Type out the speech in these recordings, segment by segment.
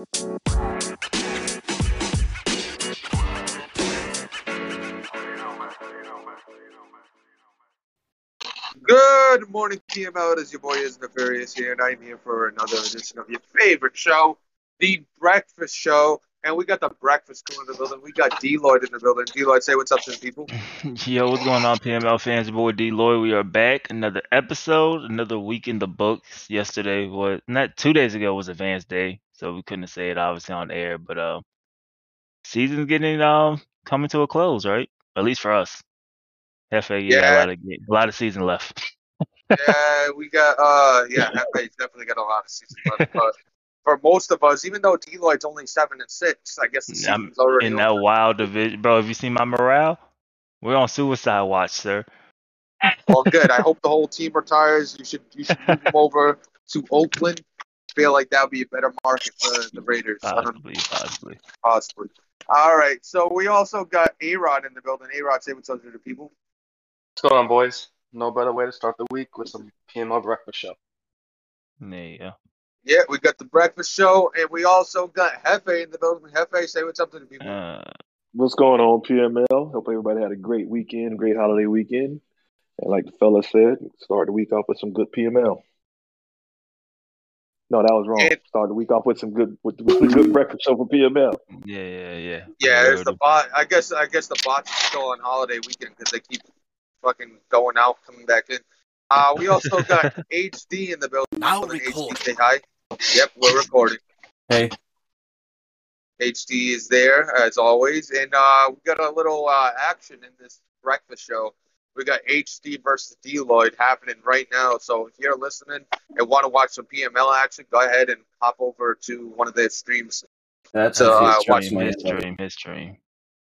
Good morning, PML. It is your boy is Nefarious here, and I'm here for another edition of your favorite show, The Breakfast Show. And we got the breakfast crew in the building. We got D Lloyd in the building. D Lloyd, say what's up to the people. Yo, what's going on, PML fans? Your boy D Lloyd. We are back. Another episode, another week in the books. Yesterday was not two days ago was Advanced Day, so we couldn't say it obviously on air. But uh, season's getting um coming to a close, right? At least for us. Hefe, yeah, a lot of a lot of season left. yeah, we got uh yeah, FA's definitely got a lot of season left. But for most of us, even though D Lloyd's only seven and six, I guess the season's already in over. that wild division, bro. Have you seen my morale? We're on suicide watch, sir. Well, good. I hope the whole team retires. You should you should move them over to Oakland. Feel like that would be a better market for the Raiders. I don't know, Possibly, possibly. possibly. All right. So we also got A Rod in the building. A Rod, say what's up to the people. What's going on, boys? No better way to start the week with some PML breakfast show. There you go. Yeah, we got the breakfast show, and we also got Hefe in the building. Hefe, say what's up to the people. Uh, What's going on, PML? Hope everybody had a great weekend, great holiday weekend. And like the fella said, start the week off with some good PML. No, that was wrong. And- Start the week off with some good with, with a good breakfast show for PML. yeah, yeah, yeah. Yeah, there's the bot. I guess I guess the bots are still on holiday weekend because they keep fucking going out, coming back in. Uh, we also got HD in the building. Now HD, record. say hi. Yep, we're recording. Hey, HD is there as always, and uh, we got a little uh, action in this breakfast show. We got HD versus D Lloyd happening right now. So if you're listening and want to watch some PML action, go ahead and hop over to one of their streams. that's So, uh, his watch choice, Stream, man. his stream, his stream.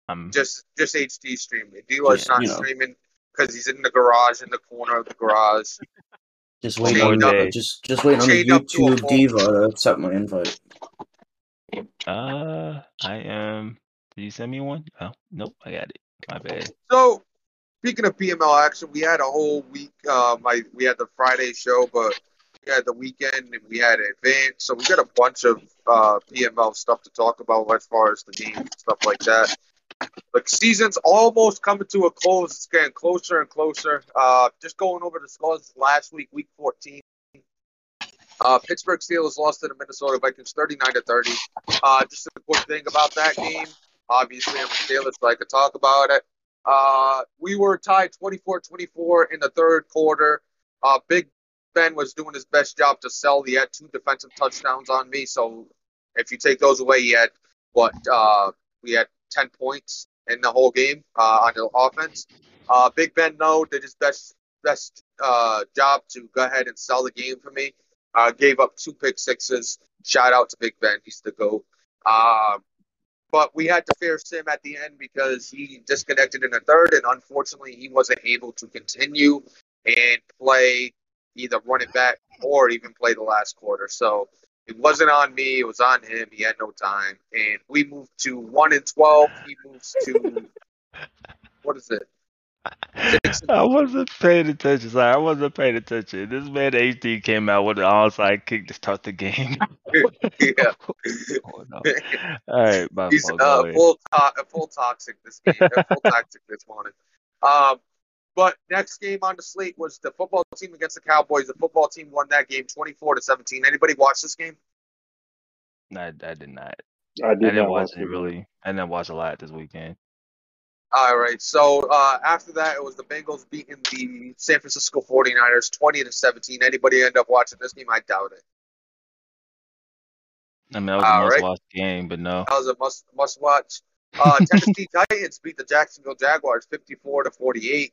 Um, Just just HD streaming. D Lloyd's Yeah, not you know. streaming because he's in the garage, in the corner of the garage. Just waiting Chained on the, just just waiting on the chained to YouTube diva to accept my invite. uh, I am. Did you send me one? Oh, nope, I got it. My bad. So, speaking of PML action, we had a whole week. Um, I, we had the Friday show, but we had the weekend and we had advance. So we got a bunch of uh, PML stuff to talk about as far as the game and stuff like that. The season's almost coming to a close. It's getting closer and closer. Uh, just going over the scores last week, week 14. Uh, Pittsburgh Steelers lost to the Minnesota Vikings 39 to 30. Uh, just a quick thing about that game. Obviously, I'm a Steelers, so I could talk about it. Uh, we were tied 24-24 in the third quarter. Uh, Big Ben was doing his best job to sell. He had two defensive touchdowns on me. So if you take those away, he had what? Uh, we had 10 points in the whole game uh, on the offense. Uh, Big Ben, no, did his best best uh, job to go ahead and sell the game for me. Uh, gave up two pick sixes. Shout out to Big Ben. He's the GOAT. Uh, but we had to face sim at the end because he disconnected in the third, and unfortunately, he wasn't able to continue and play either running back or even play the last quarter. So it wasn't on me; it was on him. He had no time, and we moved to one and twelve. He moves to what is it? Six and I wasn't paying attention. Sorry, I wasn't paying attention. This man HD came out with an onside kick to start the game. yeah. oh, no. All right, my He's uh, full to- full toxic this game, uh, full toxic this morning. Um, but next game on the slate was the football team against the Cowboys. The football team won that game, twenty-four to seventeen. Anybody watch this game? No, I, I did not. I I did didn't not watch watch it really. I didn't watch a lot this weekend. All right. So uh, after that, it was the Bengals beating the San Francisco 49ers, twenty to seventeen. Anybody end up watching this game? I doubt it. I mean, that was All a must right. watch game, but no. That was a must must watch. Uh, Tennessee Titans beat the Jacksonville Jaguars 54 to 48.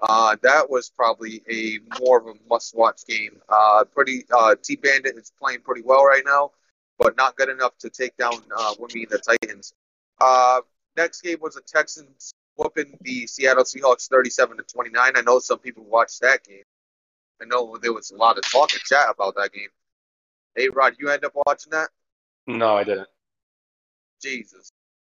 Uh, that was probably a more of a must watch game. Uh, pretty uh, T Bandit is playing pretty well right now, but not good enough to take down uh, and the Titans. Uh, next game was the Texans whooping the Seattle Seahawks 37 to 29. I know some people watched that game. I know there was a lot of talk and chat about that game. Hey, Rod, you end up watching that? No, I didn't. Jesus.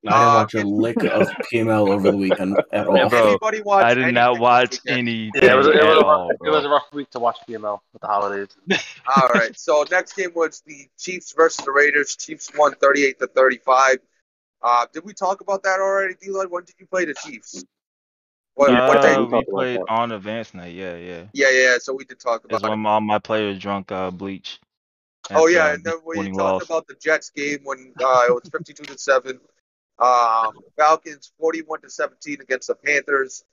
I didn't uh, watch a lick of PML over the weekend at all. Yeah, bro. Anybody watch I did not watch any. Yeah, it was, it, was at a all, it was a rough week to watch PML with the holidays. All right. So next game was the Chiefs versus the Raiders. Chiefs won 38 to 35. Uh, did we talk about that already, D Lloyd? When did you play the Chiefs? What, Uh, what day? we we about played on advance night. Yeah, yeah. Yeah, yeah. So we did talk about it. when all my players drunk uh, bleach. Oh yeah, uh, and then we talked lost. about the Jets game when uh, it was 52 to seven. Um, Falcons 41 to 17 against the Panthers.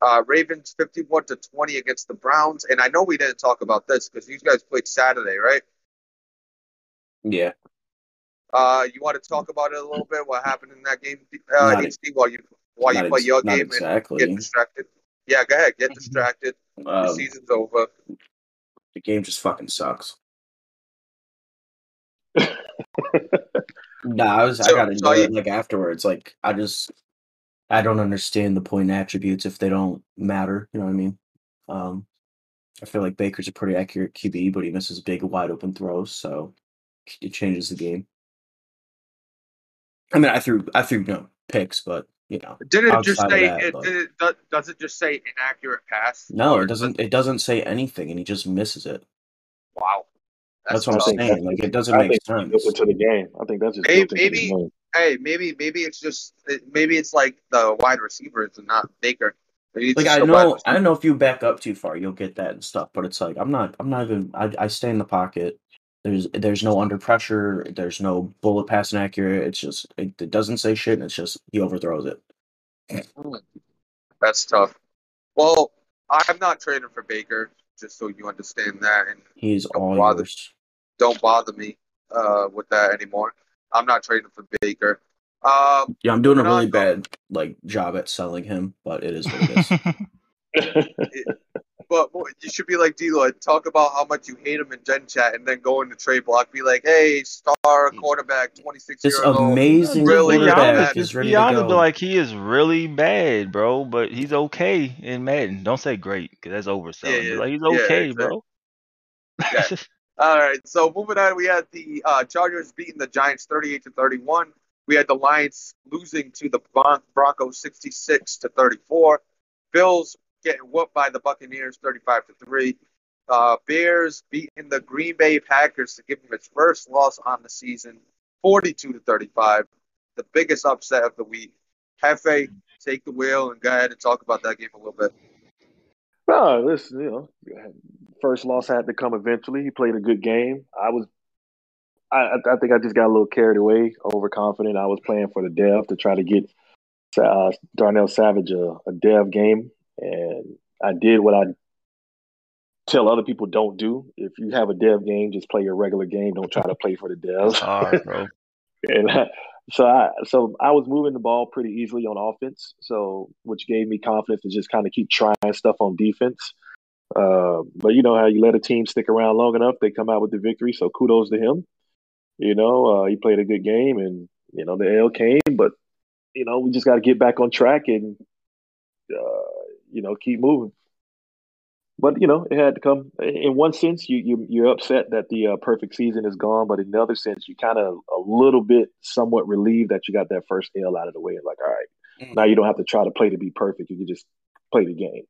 Uh, Ravens 51 to 20 against the Browns. And I know we didn't talk about this because you guys played Saturday, right? Yeah. Uh, you want to talk about it a little bit? What happened in that game, uh, Not HD, while you while you play ex- your not game and exactly. get distracted? Yeah, go ahead, get distracted. the Um, season's over. the game just fucking sucks. Nah, I was I got into so it like afterwards. Like I just I don't understand the point attributes if they don't matter. You know what I mean? Um, I feel like Baker's a pretty accurate QB, but he misses big wide open throws, so it changes the game. I mean, I threw I threw no picks, but you know, Did it just say? that, it, but- did it, does it just say inaccurate pass? no, it doesn't. It doesn't say anything, and he just misses it. Wow, That's, what I'm saying. Like it doesn't I make sense. built into the game. I think that's just Maybe- maybe- Hey, maybe maybe it's just maybe it's like the wide receivers and not Baker. Maybe it's like I the wide know, receiver. I know if you back up too far, you'll get that and stuff. But it's like I'm not, I'm not even. I, I stay in the pocket. There's, there's no under pressure. There's no bullet passing accurate. It's just, it, it doesn't say shit. And it's just he overthrows it. That's tough. Well, I'm not trading for Baker, just so you understand that, and He's Don't all bother. yours. don't bother me uh, with that anymore. I'm not trading for Baker. Um, Yeah, I'm doing a really no. bad like job at selling him, but it is what it is. but you should be like D'Lo and talk about how much you hate him in Gen Chat, and then go into trade block, be like, "Hey, star quarterback, 26 this years old." amazing Really be bad. quarterback honest, is ready be to honest, go. like he is really bad, bro. But he's okay in Madden. Don't say great because that's overselling. Yeah, yeah. like he's Yeah, okay, exactly. bro. Yeah. All right, so moving on, we had the uh, Chargers beating the Giants 38 to 31. We had the Lions losing to the Bron- Broncos 66 to 34. Bills getting whooped by the Buccaneers 35 to 3. Uh, Bears beating the Green Bay Packers to give them its first loss on the season 42 to 35. The biggest upset of the week. Hefe, take the wheel and go ahead and talk about that game a little bit. No, listen, you know, first loss had to come eventually. He played a good game. I was, I, I think I just got a little carried away, overconfident. I was playing for the dev to try to get uh, Darnell Savage a, a dev game, and I did what I tell other people don't do. If you have a dev game, just play your regular game. Don't try to play for the devs. bro. And I, so I so I was moving the ball pretty easily on offense, so which gave me confidence to just kind of keep trying stuff on defense. Uh, but you know how you let a team stick around long enough, they come out with the victory. So kudos to him. You know, uh, he played a good game, and you know the L came, but you know we just got to get back on track and uh, you know keep moving. But you know, it had to come. In one sense, you you you're upset that the uh, perfect season is gone, but in another sense, you kind of a little bit, somewhat relieved that you got that first L out of the way. Like, all right, Mm. now you don't have to try to play to be perfect. You can just play the game.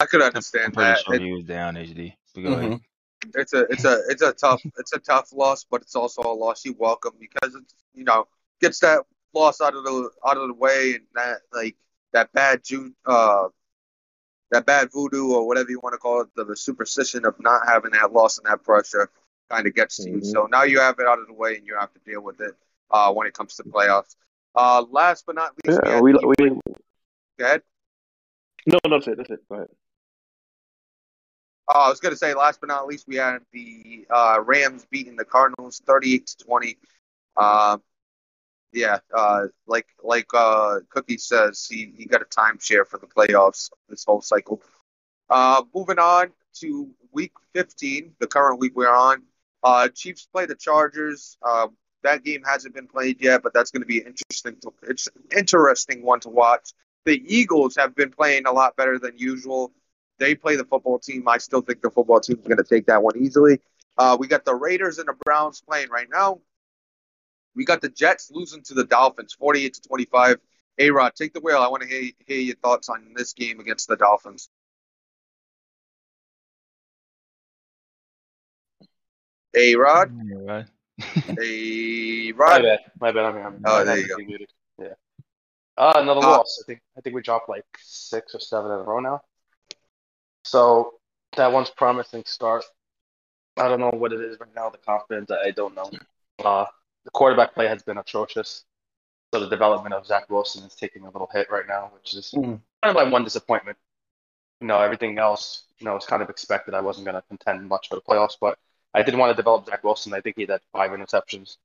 I could I'm understand pretty that. sure It- he was down HD. But go ahead. Mhm. it's a it's a it's a tough it's a tough loss, but it's also a loss you welcome because it's you know gets that loss out of the out of the way and that like that bad June uh that bad voodoo or whatever you want to call it the, the superstition of not having that loss and that pressure kind of gets to you. Mhm. So now you have it out of the way and you have to deal with it uh when it comes to playoffs. Uh, last but not least, Yeah, we we we go ahead. no no that's it that's it. Go ahead. Uh, I was going to say, last but not least, we had the uh, Rams beating the Cardinals 38 to 20. Yeah, uh, like like uh, Cookie says, he, he got a timeshare for the playoffs this whole cycle. Uh, moving on to week 15, the current week we're on. Uh, Chiefs play the Chargers. Uh, that game hasn't been played yet, but that's going to be interesting. It's an interesting one to watch. The Eagles have been playing a lot better than usual they play the football team. I still think the football team is going to take that one easily. Uh, we got the Raiders and the Browns playing right now. We got the Jets losing to the Dolphins, 48 to 25. A Rod, take the wheel. I want to hear, hear your thoughts on this game against the Dolphins. A Rod, Yeah, right. A My bad. My bad. I'm here. I'm Oh, I there you go. muted. Yeah. Uh, another Uh, loss. I think I think we dropped like six or seven in a row now. So that one's promising start. I don't know what it is right now. The confidence, I I don't know. Uh, the quarterback play has been atrocious. So the development of Zach Wilson is taking a little hit right now, which is Mm. kind of my one disappointment. You know, everything else, you know, was kind of expected. I wasn't going to contend much for the playoffs, but I did want to develop Zach Wilson. I think he had five interceptions,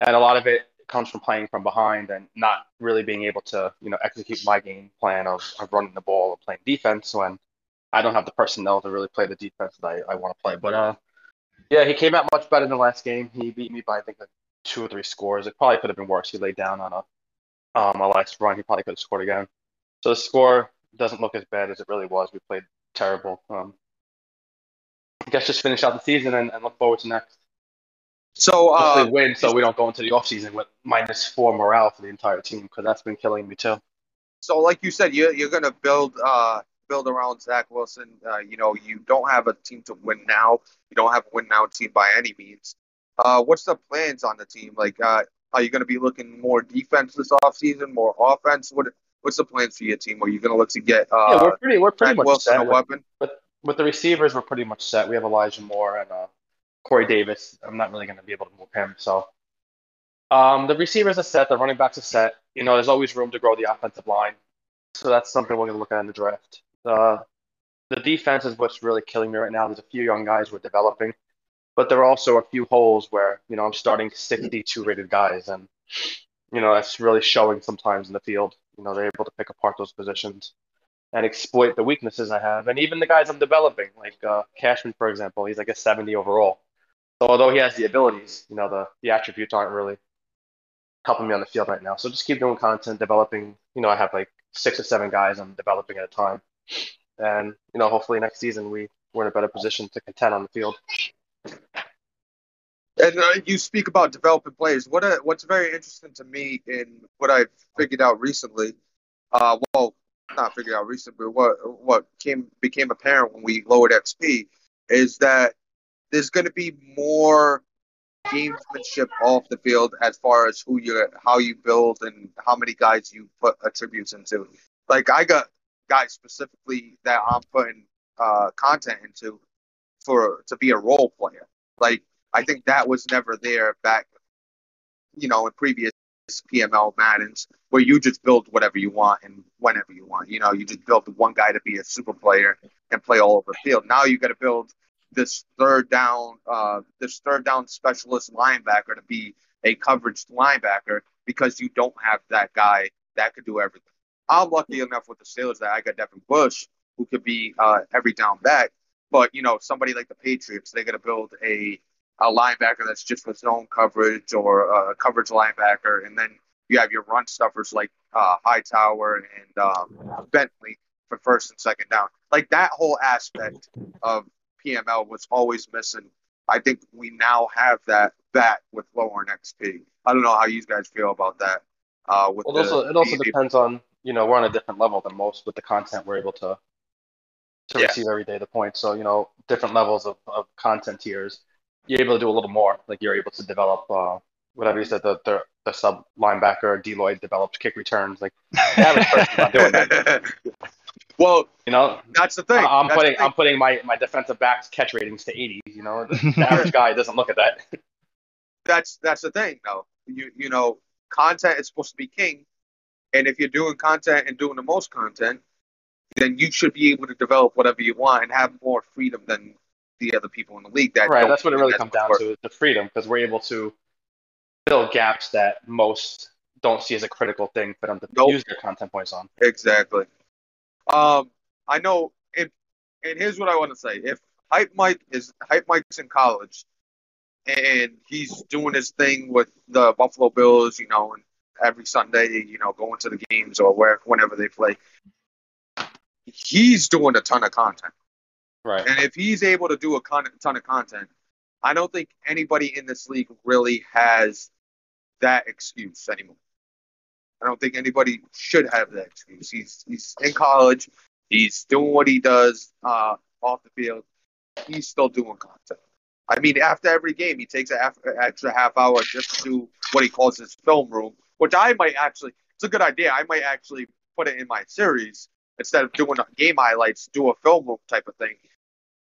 and a lot of it comes from playing from behind and not really being able to, you know, execute my game plan of, of running the ball and playing defense when I don't have the personnel to really play the defense that I, I want to play. But uh, yeah, he came out much better in the last game. He beat me by I think like two or three scores. It probably could have been worse. He laid down on a um a last run. He probably could have scored again. So the score doesn't look as bad as it really was. We played terrible. Um, I guess just finish out the season and, and look forward to next. So, uh, Hopefully win so we don't go into the offseason with minus four morale for the entire team because that's been killing me too. so like you said, you're you're gonna build uh build around Zach Wilson. Uh, you know, you don't have a team to win now. You don't have a win now team by any means. Uh, what's the plans on the team? Like, uh, are you gonna be looking more defense this offseason, more offense? What what's the plans for your team? Are you gonna look to get yeah, uh we're pretty we're pretty much Wilson set. a weapon? with, with the receivers, we're pretty much set. We have Elijah Moore and uh, Corey Davis. I'm not really going to be able to move him. So um, the receivers are set. The running backs are set. You know, there's always room to grow the offensive line. So that's something we're going to look at in the draft. Uh, the defense is what's really killing me right now. There's a few young guys we're developing, but there are also a few holes where you know I'm starting 62 rated guys, and you know that's really showing sometimes in the field. You know they're able to pick apart those positions and exploit the weaknesses I have, and even the guys I'm developing, like uh, Cashman, for example, he's like a 70 overall. So although he has the abilities, you know the the attributes aren't really helping me on the field right now. So just keep doing content, developing. You know I have like six or seven guys I'm developing at a time, and you know hopefully next season we we're in a better position to contend on the field. And uh, you speak about developing players. What uh, what's very interesting to me in what I've figured out recently, uh, well, not figured out recently, but what what came became apparent when we lowered XP is that there's going to be more gamesmanship off the field as far as who you how you build and how many guys you put attributes into. Like I got guys specifically that I'm putting uh, content into for to be a role player. Like I think that was never there back, you know, in previous PML Maddens where you just build whatever you want and whenever you want. You know, you just build one guy to be a super player and play all over the field. Now you got to build this third down, uh, this third down specialist linebacker to be a coverage linebacker because you don't have that guy that could do everything. I'm lucky enough with the Steelers that I got Devin Bush who could be uh, every down back. But you know, somebody like the Patriots, they're gonna build a a linebacker that's just for zone coverage or a coverage linebacker, and then you have your run stuffers like uh, Hightower and um, Bentley for first and second down. Like that whole aspect of PML was always missing. I think we now have that back with lower XP. I don't know how you guys feel about that. Uh, with Well, the, it also it also the- depends on you know we're on a different level than most with the content we're able to to Yeah. receive every day. The point, so you know different levels of, of content tiers, you're able to do a little more. Like you're able to develop uh, whatever you said the the, the sub linebacker D Lloyd developed kick returns. Like the average person's not doing that. well, You know, that's the thing. I'm That's putting thing. I'm putting my my defensive backs catch ratings to 80. You know, the, the average guy doesn't look at that. that's that's the thing though. You you know, content is supposed to be king, and if you're doing content and doing the most content, then you should be able to develop whatever you want and have more freedom than the other people in the league. That Right, that's what it really comes down work. to is the freedom because we're able to fill gaps that most don't see as a critical thing for them to Nope. use their content points on. Exactly. Um, I know. If, and here's what I want to say: If Hype Mike is Hype Mike's in college, and he's doing his thing with the Buffalo Bills, you know, and every Sunday, you know, going to the games or where whenever they play, he's doing a ton of content. Right. And if he's able to do a con- ton of content, I don't think anybody in this league really has that excuse anymore. I don't think anybody should have that excuse. He's he's in college. He's doing what he does uh, off the field. He's still doing content. I mean, after every game, he takes an extra half hour just to do what he calls his film room, which I might actually. It's a good idea. I might actually put it in my series instead of doing game highlights, do a film room type of thing.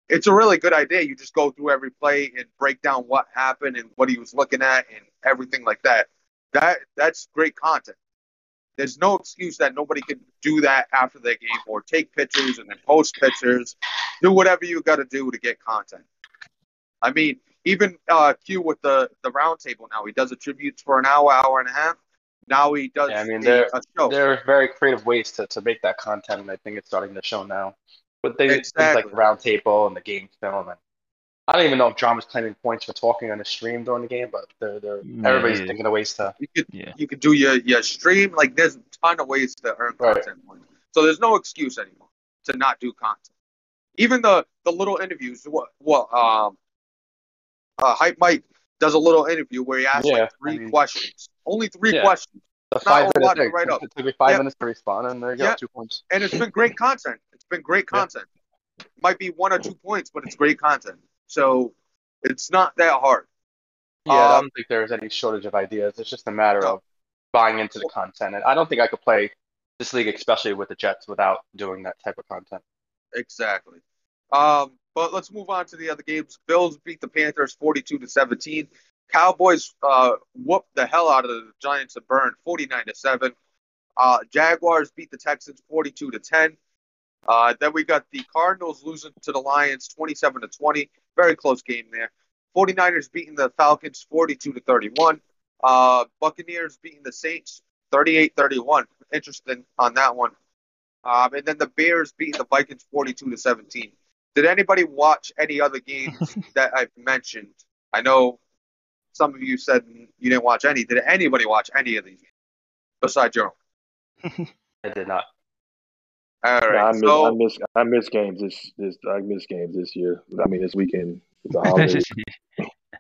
It's a really good idea. You just go through every play and break down what happened and what he was looking at and everything like that. That that's great content. There's no excuse that nobody can do that after the game or take pictures and then post pictures. Do whatever you got to do to get content. I mean, even uh, Q with the the roundtable now, he does a tributes for an hour, hour and a half. Now he does. Yeah, I mean, a, there there are very creative ways to, to make that content, and I think it's starting to show now. But they things Exactly. like the roundtable and the game film, and I don't even know if Drama's claiming points for talking on the stream during the game, but they're they're Yeah, everybody's he is. thinking of ways to. You could Yeah. you could do your your stream like there's a ton of ways to earn Right. content points. So there's no excuse anymore to not do content. Even the the little interviews. What what um uh, hype Mike does a little interview where he asks Yeah, like three I mean- questions, only three Yeah. questions, The five a minute lot to write up. It took me five Yeah. minutes to respond, and there you go, Yeah. two points. and it's been great content. It's been great Yeah. content. Might be one or two points, but it's great content. So it's not that hard. Yeah, I Um, don't think there's any shortage of ideas. It's just a matter No. of buying into the content, and I don't think I could play this league, especially with the Jets, without doing that type of content. Exactly. Um, but let's move on to the other games. Bills beat the Panthers 42 to 17. Cowboys uh, whooped the hell out of the Giants and burned 49 to 7. Uh, Jaguars beat the Texans 42 to 10. Uh, then we got the Cardinals losing to the Lions 27 to 20. Very close game there. 49ers beating the Falcons 42 to 31. Uh, Buccaneers beating the Saints 38 31. Interesting on that one. Um, and then the Bears beating the Vikings 42 to 17. Did anybody watch any other games that I've mentioned? I know some of you said you didn't watch any. Did anybody watch any of these besides your own? I did not. All No, I right. miss, So I miss I miss games this this I miss games this year. I mean this weekend. The holidays.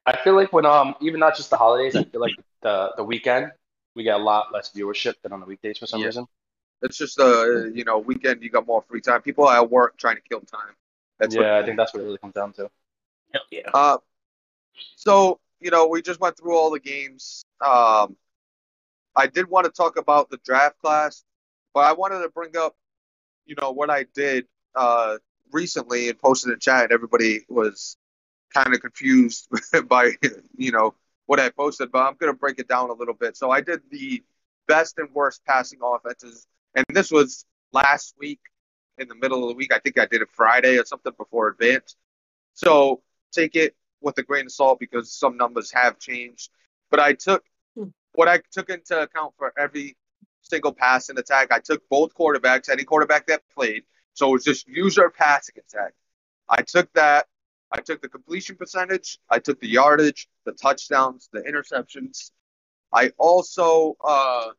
I feel like when um even not just the holidays, I feel like the the weekend we get a lot less viewership than on the weekdays for some Yeah. reason. it's just a you know weekend. You got more free time. People are at work trying to kill time. That's what yeah, I think that's what it really comes down to. Hell yeah. Uh, so you know, we just went through all the games. Um, I did want to talk about the draft class, but I wanted to bring up, you know, what I did uh, recently and posted in chat. Everybody was kind of confused by, you know, what I posted, but I'm gonna break it down a little bit. So I did the best and worst passing offenses, and this was last week in the middle of the week. I think I did it Friday or something before advance. So take it with a grain of salt because some numbers have changed. But I took what I took into account for every single passing attack. I took both quarterbacks, any quarterback that played. So it was just user passing attack. I took that. I took the completion percentage. I took the yardage, the touchdowns, the interceptions. I also, uh,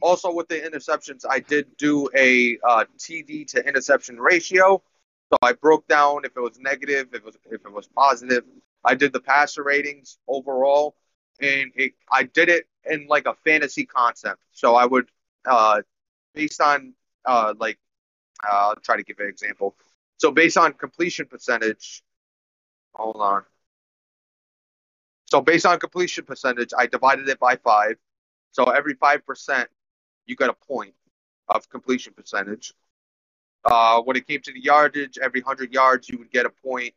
also with the interceptions, I did do a uh, TD to interception ratio. So I broke down if it was negative, if it was if it was positive. I did the passer ratings overall, and it, I did it in like a fantasy concept. So I would, uh, based on uh, like, uh, I'll try to give an example. So based on completion percentage, hold on. So based on completion percentage, I divided it by five. So every five percent, you got a point of completion percentage. Uh, when it came to the yardage, every 100 yards, you would get a point,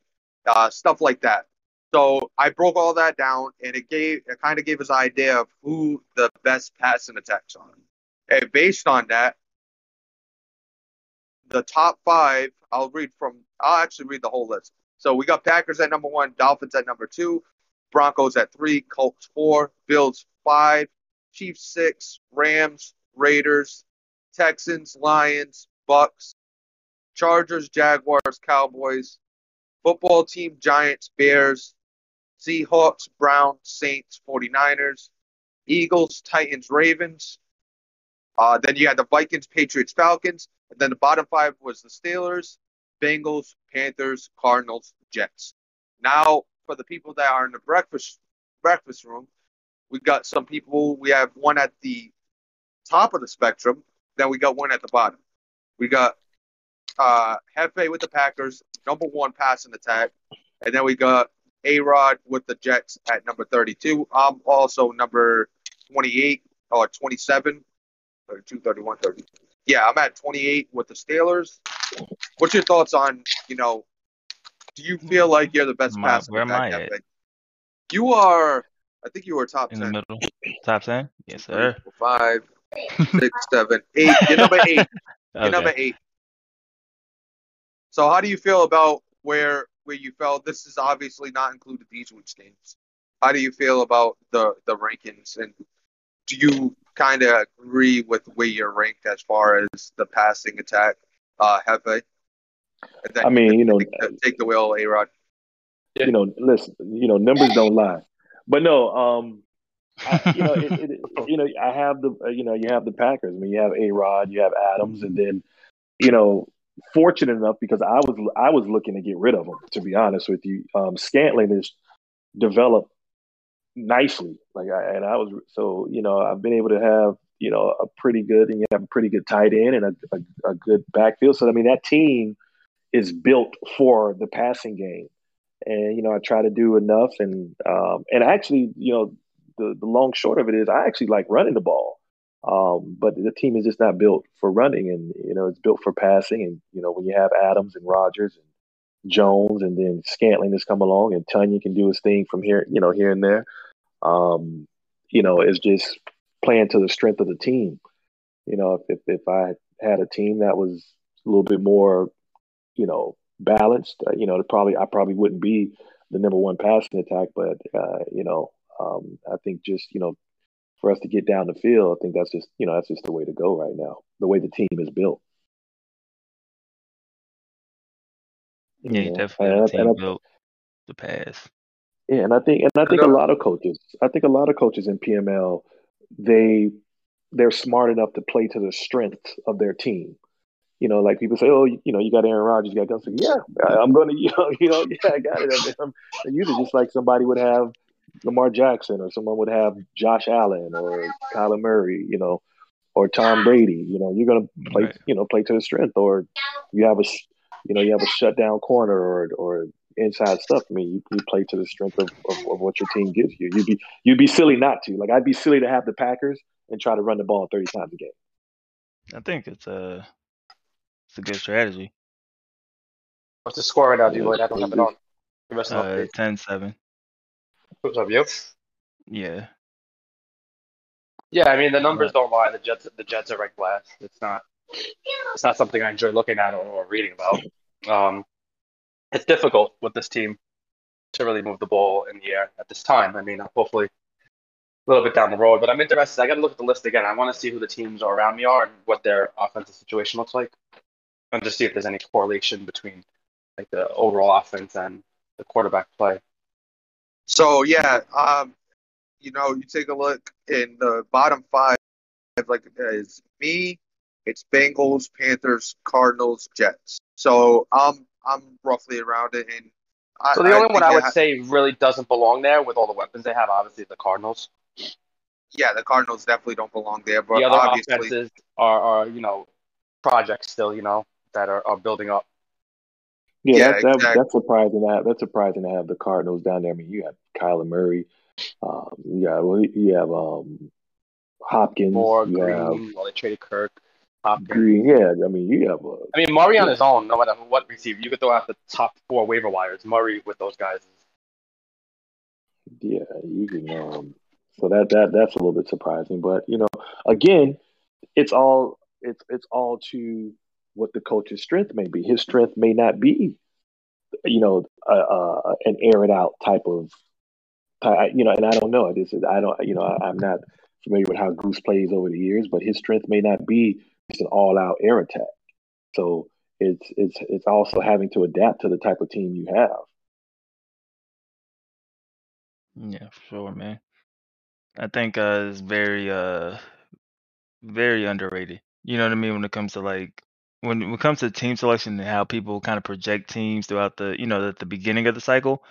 uh, stuff like that. So I broke all that down, and it gave it kind of gave us an idea of who the best passing attacks are. And based on that, the top five, I'll read from, I'll actually read the whole list. So we got Packers at number one, Dolphins at number two, Broncos at three, Colts four, Bills five, Chiefs six, Rams, Raiders, Texans, Lions, Bucks, Chargers, Jaguars, Cowboys, football team, Giants, Bears, Seahawks, Browns, Saints, 49ers, Eagles, Titans, Ravens. Uh, then you had the Vikings, Patriots, Falcons. And then the bottom five was the Steelers, Bengals, Panthers, Cardinals, Jets. Now, for the people that are in the breakfast breakfast room, We got some people. We have one at the top of the spectrum. Then we got one at the bottom. We got uh, Hefe with the Packers, number one passing attack, and then we got A Rod with the Jets at number 32. I'm also number 28 or 27, 32, 31, 30. Yeah, I'm at 28 with the Steelers. What's your thoughts on, you know, do you feel like you're the best Am passer? where am I at? You are, I think you were top In 10. the middle. Top 10? Yes, sir. Five, six, seven, eight. You're number eight. You're number Okay. eight. So how do you feel about where where you felt this is obviously not included these week's games? How do you feel about the the rankings and do you kind of agree with where you're ranked as far as the passing attack, uh, Hefe? And then I mean, you know, take the, take the wheel, A Rod. Yeah. you know, listen, you know, numbers don't lie. But no, um, I, you know, it, it, you know, I have the, uh, you know, you have the Packers. I mean, you have A Rod, you have Adams, and then, you know, fortunate enough because I was, I was looking to get rid of them. To be honest with you, um, Scantling has developed nicely. Like, I, and I was, so you know, I've been able to have, you know, a pretty good, and you have a pretty good tight end and a, a, a good backfield. So I mean, that team is built for the passing game and you know I try to do enough and um, and actually you know the the long short of it is I actually like running the ball, um, but the team is just not built for running and you know it's built for passing and you know when you have Adams and Rodgers and Jones and then Scantling has come along and Tonyan can do his thing from here you know here and there, um, you know it's just playing to the strength of the team. You know if if, if I had a team that was a little bit more you know balanced. Uh, you know, probably I probably wouldn't be the number one passing attack, but uh, you know, um, I think just you know, for us to get down the field, I think that's just you know that's just the way to go right now. The way the team is built. Yeah, you know, definitely and have a I- team and I- built to pass. Yeah, and I think and I think a lot of coaches, I think a lot of coaches in PML, they they're smart enough to play to the strengths of their team. You know, like people say, oh, you, you know, you got Aaron Rodgers, you got Gunson. Yeah, I- I'm going to, you know, you know, yeah, I got it. I mean, I'm, and usually just like somebody would have Lamar Jackson, or someone would have Josh Allen, or Kyler Murray, you know, or Tom Brady. You know, you're going to play, Right. you know, play to the strength, or you have a, sh- you know, you have a shutdown corner, or or inside stuff. I mean, you, you play to the strength of, of, of what your team gives you. You'd be you'd be silly not to. Like I'd be silly to have the Packers and try to run the ball 30 times a game. I think it's a it's a good strategy. What's the score right now, Yeah, D-Lloyd? I don't have it on. Give us an Uh, 10-7. What's up, you? Yeah. Yeah, I mean the numbers don't lie. The Jets, the Jets are ranked last. It's not, it's not something I enjoy looking at or, or reading about. Um, it's difficult with this team to really move the ball in the air at this time. I mean, hopefully a little bit down the road, but I'm interested. I got to look at the list again. I want to see who the teams around me are and what their offensive situation looks like, and just see if there's any correlation between like the overall offense and the quarterback play. So yeah, um, you know, you take a look in the bottom five, like is me, it's Bengals, Panthers, Cardinals, Jets. So I'm I'm roughly around it, and I, So the only think one I would ha- say really doesn't belong there with all the weapons they have, obviously the Cardinals. yeah, the Cardinals definitely don't belong there, but the other obviously, offenses are, are you know projects still you know that are, are building up. Yeah, Yeah, that, that, that's surprising. To have, that's surprising to have the Cardinals down there. I mean, you have Kyler Murray, um, you have well, you have um, Hopkins, More you have Green, well they traded Kirk, Hopkins. Green. Yeah, I mean, you have a I mean Murray on Yeah. his own, no matter what receiver, you could throw out the top four waiver wires. Murray with those guys. Yeah, you can. Um, so that that that's a little bit surprising, but you know, again, it's all it's it's all to what the coach's strength may be. His strength may not be, you know, uh, uh, an air it out type of, you know, and I don't know. This is I don't, you know, I, I'm not familiar with how Goose plays over the years, but his strength may not be just an all out air attack. So it's it's it's also having to adapt to the type of team you have. Yeah, sure, man. I think uh it's very uh very underrated. You know what I mean when it comes to like when when it comes to team selection and how people kind of project teams throughout the you know at the beginning of the cycle.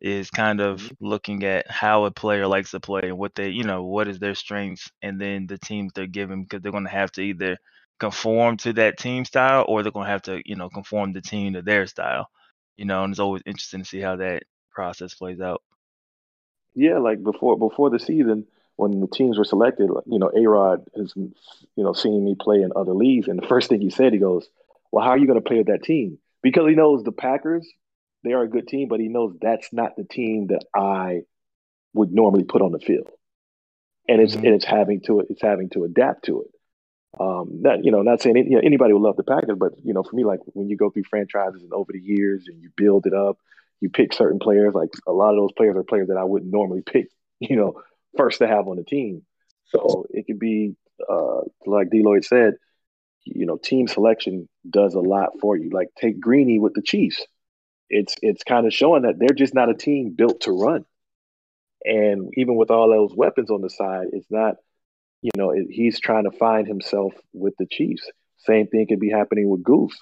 is kind of Mhm. looking at how a player likes to play and what they, you know, what is their strengths, and then the teams they're given because they're going to have to either conform to that team style or they're going to have to, you know, conform the team to their style. You know, and it's always interesting to see how that process plays out. Yeah, like before before the season, when the teams were selected, you know, A Rod has you know seen me play in other leagues, and the first thing he said, he goes, "Well, how are you going to play with that team?" Because he knows the Packers, they are a good team, but he knows that's not the team that I would normally put on the field, and it's Mhm. and it's having to it's having to adapt to it. Um, that you know, not saying you know, anybody would love the Packers, but you know, for me, like when you go through franchises and over the years and you build it up, you pick certain players. Like a lot of those players are players that I wouldn't normally pick. You know, first to have on the team. So it could be uh, like D Lloyd said. You know, team selection does a lot for you. Like take Greeny with the Chiefs. It's it's kind of showing that they're just not a team built to run. And even with all those weapons on the side, it's not you know, it, he's trying to find himself with the Chiefs. Same thing could be happening with Goose.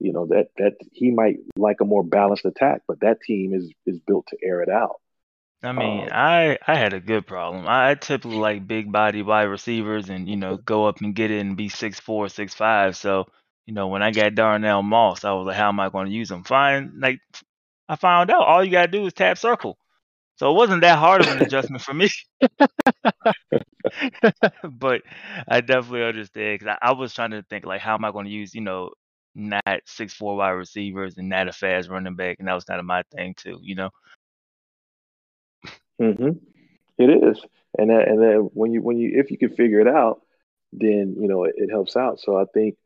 You know that that he might like a more balanced attack, but that team is is built to air it out. I mean, Um, I I had a good problem. I, I typically like big body wide receivers and you know go up and get it and be six four, six five. So you know when I got Darnell Moss, I was like, how am I going to use him? Fine, like I found out all you gotta do is tap circle. So it wasn't that hard of an adjustment for me. but I definitely understand because I, I was trying to think like, how am I going to use, you know, not six four wide receivers and not a fast running back, and that was kind of my thing too, you know. Hmm It is, and that, and then when you when you if you can figure it out, then you know it, it helps out. So I think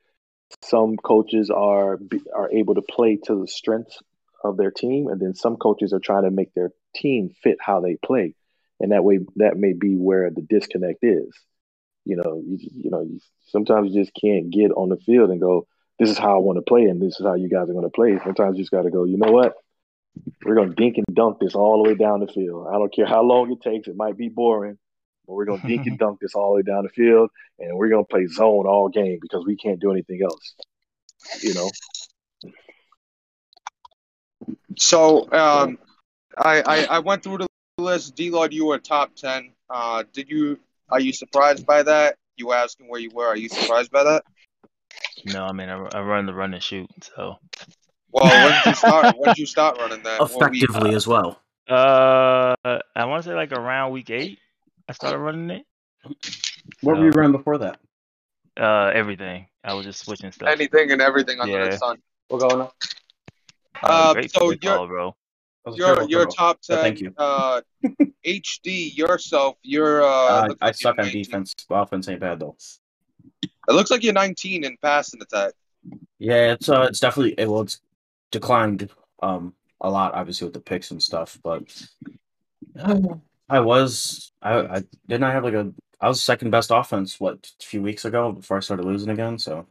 some coaches are are able to play to the strengths of their team, and then some coaches are trying to make their team fit how they play, and that way that may be where the disconnect is. You know, you, you know, you, sometimes you just can't get on the field and go, "This is how I want to play, and this is how you guys are going to play." Sometimes you just got to go, "You know what? We're going to dink and dunk this all the way down the field. I don't care how long it takes. It might be boring, but we're going to dink and dunk this all the way down the field, and we're going to play zone all game because we can't do anything else." You know. So um, I, I I went through the list. D Lord, you were top ten. Uh, did you? Are you surprised by that? You asking where you were? Are you surprised by that? No, I mean I, I run the run and shoot. So Well, when did you start? When did you start running that? What week? Effectively as well. uh, I want to say like around week eight, I started running it. What were you running before that? Uh, everything. I was just switching stuff. Anything and everything under Yeah. the sun. We're going on? Uh, Uh, so great you're- call, bro. That was a You're terrible you're throw. top but ten. thank you. Uh, HD yourself. You're uh. Uh, looks I like suck on 19. defense. Offense ain't bad though. It looks like you're 19 in passing attack. Yeah, it's uh, it's definitely it, well, it's declined um a lot, obviously with the picks and stuff. But I was I I didn't I have like a I was second best offense what a few weeks ago before I started losing again. So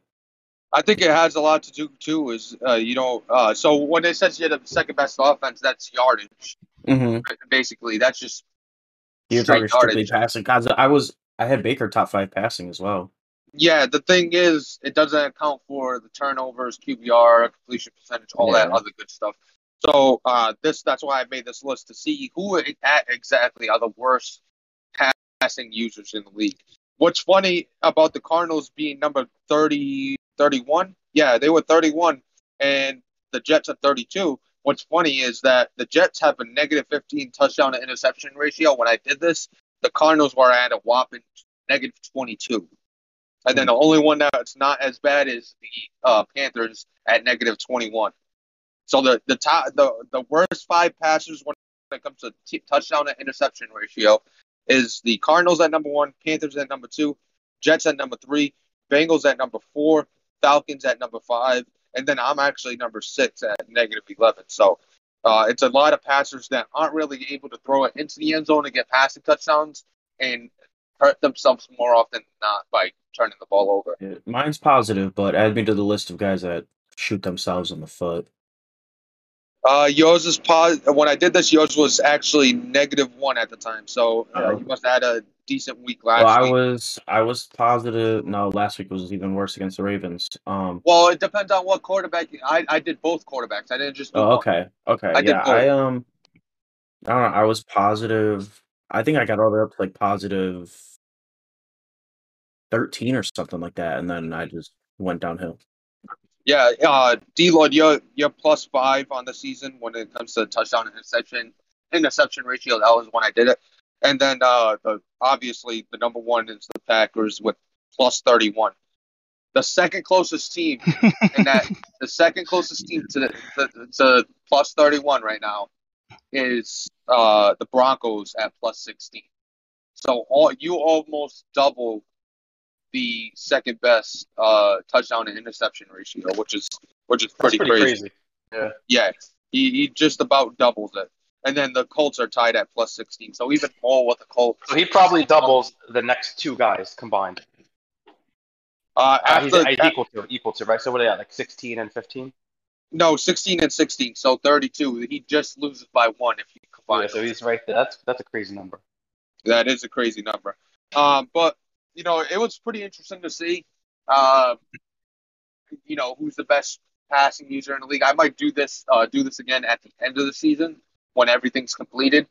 I think it has a lot to do too. Is uh, you know, uh, so when it says you're the second best offense, that's yardage. mm-hmm. Basically, that's just you're straight talking strictly yardage. passing. Cause I was I had Baker top five passing as well. Yeah, the thing is, it doesn't account for the turnovers, QBR, completion percentage, all that other good stuff. So uh, this that's why I made this list to see who at exactly are the worst passing users in the league. What's funny about the Cardinals being number 30, 31? Yeah, they were 31, and the Jets are 32. What's funny is that the Jets have a negative 15 touchdown to interception ratio. When I did this, the Cardinals were at a whopping negative 22. And then the only one that's not as bad is the uh, Panthers at negative 21. So the the top the the worst five passers when it comes to t- touchdown to interception ratio is the Cardinals at number one, Panthers at number two, Jets at number three, Bengals at number four, Falcons at number five, and then I'm actually number six at negative 11. So uh, it's a lot of passers that aren't really able to throw it into the end zone and get passing touchdowns and hurt themselves more often than not by turning the ball over. Yeah, mine's positive, but add me to the list of guys that shoot themselves in the foot. Uh, yours is positive. When I did this, yours was actually negative one at the time. So uh, Oh. you must have had a decent week last Well, I was I was positive. No, last week was even worse against the Ravens. Um. Well, it depends on what quarterback. I I did both quarterbacks. I didn't just Oh, okay. Okay. I did yeah. both. I um. I don't know. I was positive. I think I got all the way up to like positive thirteen or something like that, and then I just went downhill. Yeah, uh, D Lord, you're you're plus five on the season when it comes to touchdown and interception interception ratio. That was when I did it, and then uh, the obviously the number one is the Packers with plus thirty one. The second closest team in that the second closest team to the to, to plus thirty one right now is uh, the Broncos at plus sixteen. So all you almost double the second best uh, touchdown and interception ratio, which is which is pretty, pretty crazy. crazy. Yeah, he, he just about doubles it. And then the Colts are tied at plus 16, so even more with the Colts. So he probably doubles the next two guys combined. Uh, Uh, he's after, uh, equal to equal to right. So what are they at? Like sixteen and fifteen. no, 16 and 16, so 32. He just loses by one if you combine. Yeah, so he's right there. That's that's a crazy number. That is a crazy number. Um, but you know, it was pretty interesting to see. Um, you know, who's the best passing user in the league? I might do this uh, do this again at the end of the season when everything's completed.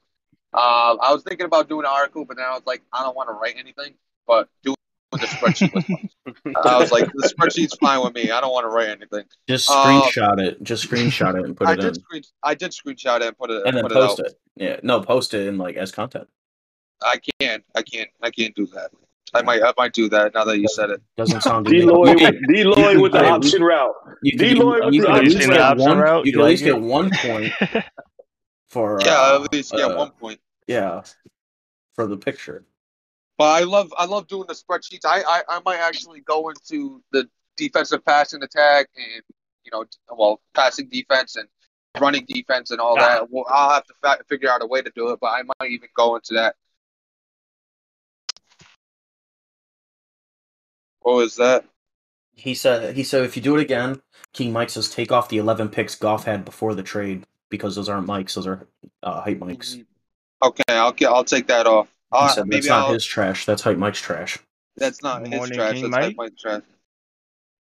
Uh, I was thinking about doing an article, but then I was like, I don't want to write anything. But doing the spreadsheet was fun. I was like, the spreadsheet's fine with me. I don't want to write anything. Just Uh, screenshot it. Just screenshot it and put I it in, screen I did screenshot it and put it and then put post it out. it. Yeah, no, post it in like as content. I can't. I can't. I can't do that. I might. I might do that now that you said it. Doesn't sound. D illegal. Lloyd You with D Lloyd with the option route. You could, D. Lloyd with you the at option least route. get Option one. route, You you could at least get one point for. Yeah, uh, at least get uh, one point. Yeah, for the picture. But I love. I love doing the spreadsheets. I. I, I might actually go into the defensive passing attack and you know, well, passing defense and running defense and all that. Well, I'll have to fa- figure out a way to do it, but I might even go into that. What was that? He said. He said if you do it again, King Mike says take off the eleven picks Goff had before the trade because those aren't mics. Those are uh, hype mics. Okay, I'll get. I'll take that off. He Uh, said that's maybe not I'll. his trash. That's hype Mike's trash. That's not his Morning, trash. King That's Mike. hype Mike trash.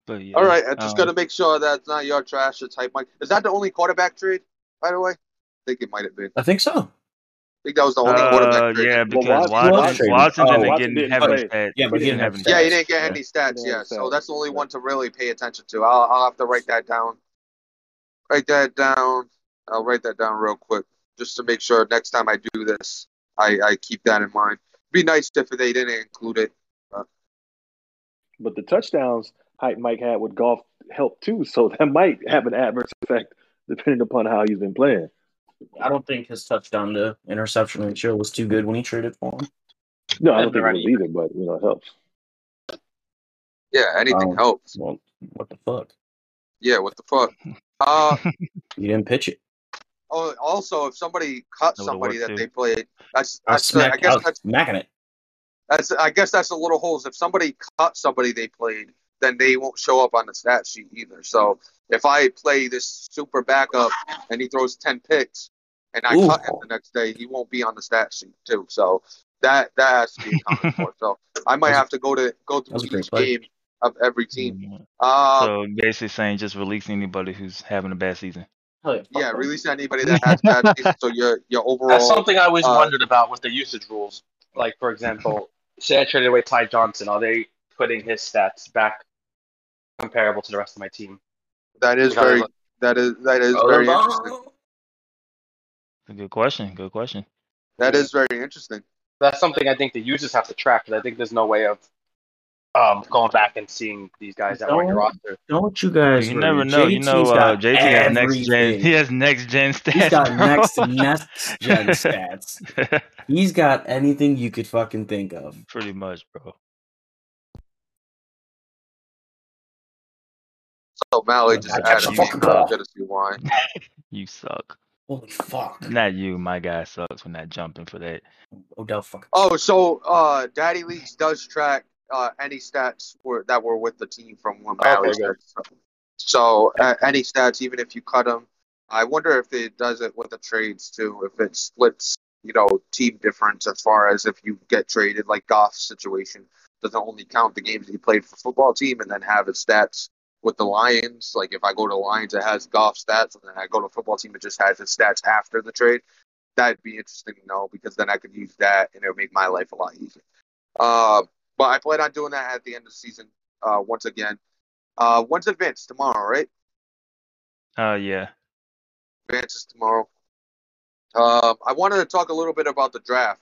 But yeah, All right, I just um, gotta make sure that's not your trash. It's hype Mike. Is that the only quarterback trade? By the way, I think it might have been. I I think so. Think that was the only Uh, quarterback trade. yeah, Well, because Watson- Watson, Watson- Watson oh, didn't Watson get didn't have any stats. Yeah, but he didn't have any stats. Yeah, he didn't get any stats. Yeah, Yeah, so that's the only one to really pay attention to. I'll, I'll have to write that down. Write that down. I'll write that down real quick just to make sure next time I do this, I, I keep that in mind. Be nice if they didn't include it. But the touchdowns hype Mike had with Goff helped too, so that might have an adverse effect depending upon how he's been playing. I don't think his touchdown to interception ratio was too good when he traded for him. No, I don't think it was either, but you know, it helps. Yeah, anything Um, helps. Well, what the fuck? Yeah, what the fuck? Uh, You didn't pitch it. oh, also, if somebody cut That somebody that too. they played, that's I, that's. uh, I smacked, I guess that's smacking it. That's I guess that's the little holes. If somebody cut somebody they played, then they won't show up on the stat sheet either. So if I play this super backup and he throws ten picks and I Ooh. cut him the next day, he won't be on the stat sheet too. So that that has to be accounted for. So I might That was a- have to go to go that through each play. game of every team. Uh, So basically saying just release anybody who's having a bad season. Hell yeah, yeah, release anybody that has bad season. So your your overall. That's something I always uh, wondered about with the usage rules. Like, for example, say I traded away Ty Johnson, are they putting his stats back comparable to the rest of my team? that is Because- very that is that is very interesting. A good question. Good question. That is very interesting. That's something I think the users have to track. Because I think there's no way of um, going back and seeing these guys that were on your Don't- roster. Don't you guys? You never know. You JT's know, uh, got JT has next gen. He has next gen stats. He's got bro. next next gen stats. He's got anything you could fucking think of. Pretty much, bro. So Mally just I catch added me. fucking I'm ball. gonna see why. You suck. Holy fuck! Not you. My guy sucks for not jumping for that. Odell fucking. Oh, so uh, Daddy Leagues does track uh, any stats were, that were with the team from when Okay, Mally good. So uh, any stats, even if you cut them, I wonder if it does it with the trades too. If it splits, you know, team difference as far as if you get traded, like Goff's situation, doesn't only count the games he played for football team and then have his stats with the Lions. Like if I go to Lions, it has Goff stats, and then I go to football team, it just has his stats after the trade. that'd be interesting to know because then I could use that and it would make my life a lot easier. Uh, but I plan on doing that at the end of the season uh, once again. Uh, when's advance tomorrow, right? Uh, yeah. Advance is tomorrow. Um, I wanted to talk a little bit about the draft.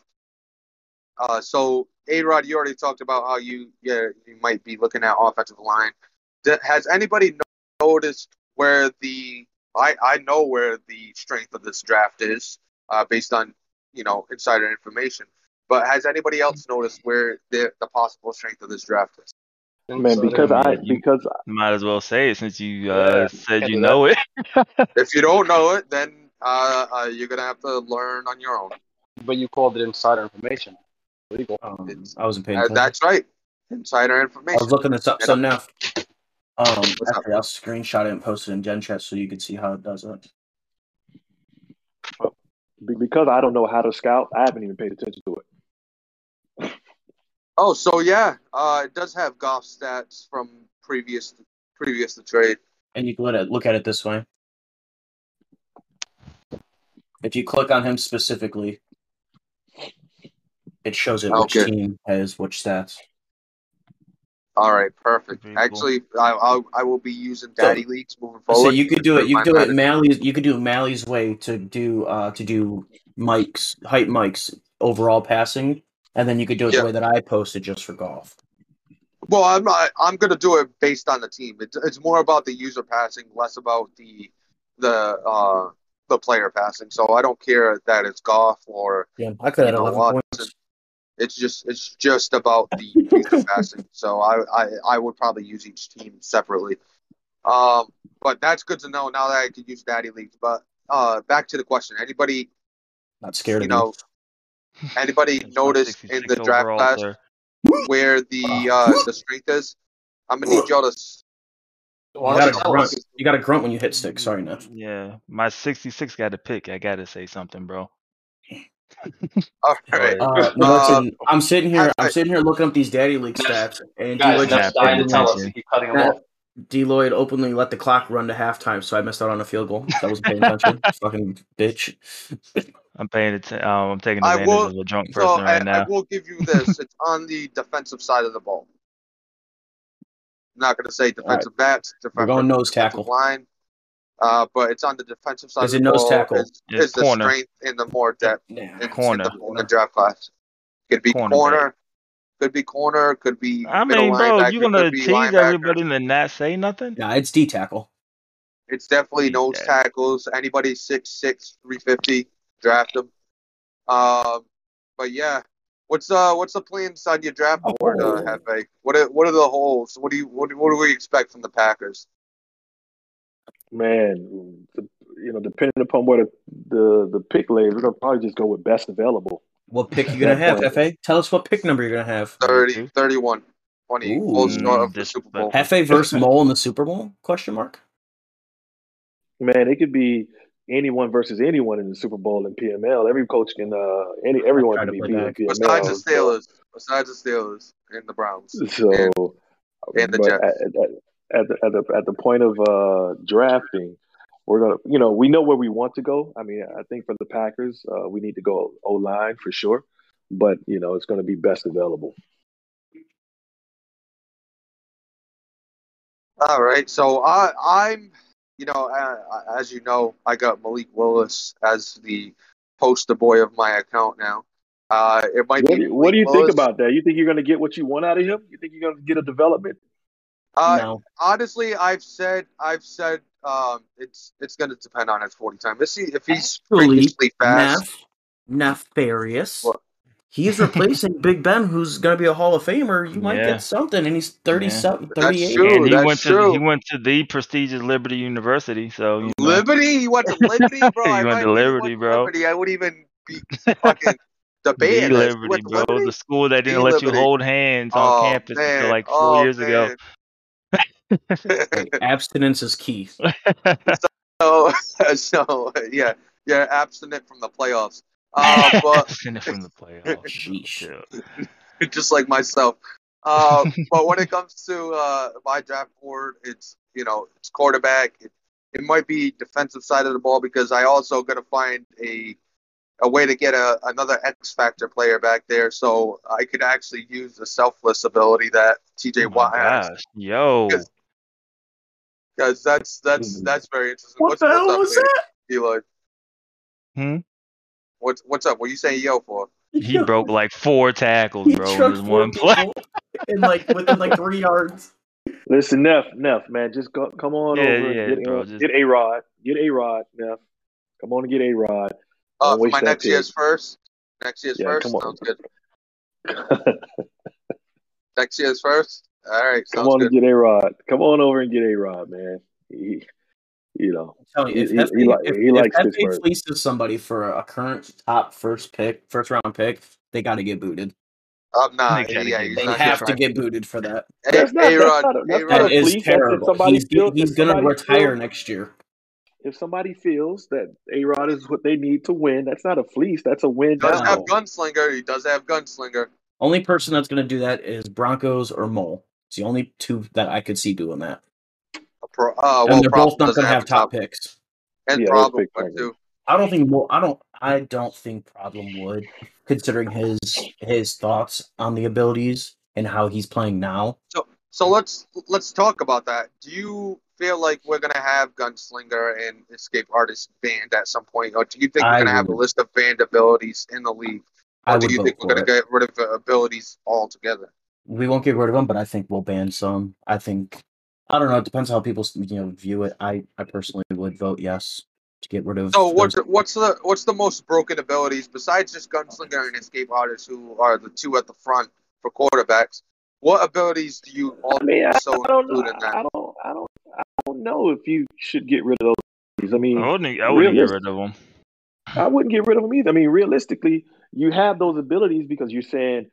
Uh, so, A Rod, you already talked about how you yeah you might be looking at offensive line. Th- Has anybody noticed where the I I know where the strength of this draft is uh, based on you know insider information. But has anybody else noticed where the the possible strength of this draft is? Man, because I you- because Might as well say it since you Yeah, uh, said you do know it. If you don't know it, then uh, uh, you're gonna have to learn on your own. But you called it insider information. Legal. Um, I wasn't paying Uh, attention. that's right, insider information. I was looking this up. So now, um, up? actually, I'll screenshot it and post it in Gen Chat so you can see how it does it. because I don't know how to scout, I haven't even paid attention to it. Oh, so yeah, uh, it does have Goff stats from previous previous to trade. And you can let it look at it this way. If you click on him specifically, it shows it which team has which stats. All right, perfect. Very cool. Actually, I I'll, I will be using Daddy Leagues moving forward. So you could do it. You could do it bad. Malley's. You could do it Malley's way to do uh to do Mike's height Mike's overall passing, and then you could do it Yeah. the way that I posted just for Goff. Well, I'm not. I'm gonna do it based on the team. It's it's more about the user passing, less about the the uh the player passing. So I don't care that it's Goff or Yeah, I could have know, eleven points. It's just it's just about the user passing. So I, I I would probably use each team separately. Um, but that's good to know now that I could use Daddy Leagues. But uh, back to the question: anybody Not scared you of know anybody It's my noticed in the draft class sir. where the uh the strength is? I'm gonna need y'all to. you. Why You don't gotta grunt. You gotta grunt when you hit stick. Sorry, Neff. Yeah, my 66 got to pick. I got to say something, bro. All right. Uh, no, Uh, I'm sitting here. I'm I- sitting here looking up these daddy league stats, and Guys, D Lloyd, Yeah, Jeff's dying to tell us. attention. Keep cutting him Yeah. off. D Lloyd openly let the clock run to halftime, so I missed out on a field goal. That wasn't paying attention. Fucking bitch. I'm paying attention. Um, I'm taking I advantage will- of a drunk So person I, right now. I will give you this. It's on the defensive side of the ball. I'm not gonna say defensive backs. We're going nose defensive tackle. line. Uh, but it's on the defensive side Is it the nose tackle? Is, It's is the strength in the more depth Yeah. in, Corner. in, the, in the draft class? Could be Cornerback. corner, could be corner, could be I mean, bro, linebacker, you gonna could tease everybody and then not say nothing? Nah, it's D tackle. It's definitely nose Yeah. tackles. Anybody 6'6", 350, draft them. Um, but yeah, what's uh what's the plans on your draft board, uh, Oh. Hefe? What are what are the holes? What do you what, what do we expect from the Packers? Man, you know, depending upon where the the, the pick lays, we're gonna probably just go with best available. What pick you gonna have, Point. Hefe? Tell us what pick number you're gonna have. 30, 31, 20, Ooh, full start of the. Super Bowl. Hefe versus Mole in the Super Bowl? Question mark. Man, it could be anyone versus anyone in the Super Bowl in PML. Every coach can, uh, any everyone can be play beat in. PML. Besides the Steelers, besides the Steelers and the Browns. So, And- and the but Jets. At, the at the at the point of uh, drafting, we're gonna, you know, we know where we want to go. I mean, I think for the Packers, uh, we need to go O line for sure, but you know, it's going to be best available. All right, so I I'm you know uh, as you know I got Malik Willis as the poster boy of my account now. Uh, it might What be. do you, what do you Malik think about that? You think you're going to get what you want out of him? You think you're going to get a development? Uh, no. honestly, I've said I've said um, it's it's going to depend on his forty time. Let's see if he's Actually, freakishly fast. Neff, nefarious. What? He's replacing Big Ben, who's going to be a Hall of Famer. You might Yeah. get something, and he's 30 Yeah. something, That's 38. true. and he that's went to true. he went to the prestigious Liberty University, so you know. Liberty, he went to Liberty, bro. He I went to Liberty, he bro. Liberty, I wouldn't even be fucking debating the this. He Liberty, bro. Liberty? The school that didn't The let you hold hands on Oh, campus man. until like four Oh, years ago. Man. Abstinence is key. So, so yeah, yeah, abstinent from the playoffs. Uh, but Send it from the playoffs. Sheesh. Just like myself. Uh, but when it comes to uh, my draft board, it's you know it's quarterback. It, it might be defensive side of the ball because I also gonna find a a way to get a another X Factor player back there, so I could actually use the selfless ability that TJ Oh my Watt has. Yo. Because- Because that's that's Mhm. that's very interesting. What what's, the hell what's was up, that? Eloy? Hmm? What's what's up? What are you saying yo for? He broke like four tackles, He bro, in trucked this four one play. people in like within like three yards. Listen, Neff, Neff, man, just go, come on Yeah, over yeah, get, bro, uh, just- get a Rod, get a Rod, Neff. Come on and get a Rod. Uh, for my next pick. year's first. Next year's Yeah, first. come on. Sounds good. Next year's first. All right. Come on good. and get a Rod. Come on over and get a Rod, man. He, you know, I'm telling you, if He- he- Hefe, he li- if, he if likes Hefe Pittsburgh. fleeces somebody for a current top first pick, first round pick, they got to get booted. Um, nah, They yeah, get They not have to get booted for that. Hey, That's not- A-Rod, not that's A-Rod, not That a is fleece. That's if terrible. somebody He's, feels- he's going to somebody retire feels- next year. if somebody feels that a Rod is what they need to win, that's not a fleece. That's a win. does No. have gunslinger. He does have gunslinger. Only person that's going to do that is Broncos or Mole. It's the only two that I could see doing that. A pro, uh, and well, they're both not going to have a top picks. And Yeah, problem big too. I don't think. Well, I don't. I don't think Problem would, considering his his thoughts on the abilities and how he's playing now. So so let's let's talk about that. Do you feel like we're gonna have gunslinger and escape artist banned at some point, or do you think we're gonna have a list of banned abilities in the league, or I do you think we're gonna it. get rid of the abilities altogether? We won't get rid of them, but I think we'll ban some. I think. I don't know. It depends how people you know view it. I I personally would vote yes to get rid of. So what's those- what's the what's the most broken abilities besides just gunslinger and escape artists, who are the two at the front for quarterbacks? What abilities do you I mean, I, I don't know. include in that? I don't. I don't. I don't know if you should get rid of those. I mean, I wouldn't, I wouldn't get rid of him. I wouldn't get rid of them either. I mean, realistically, you have those abilities because you're saying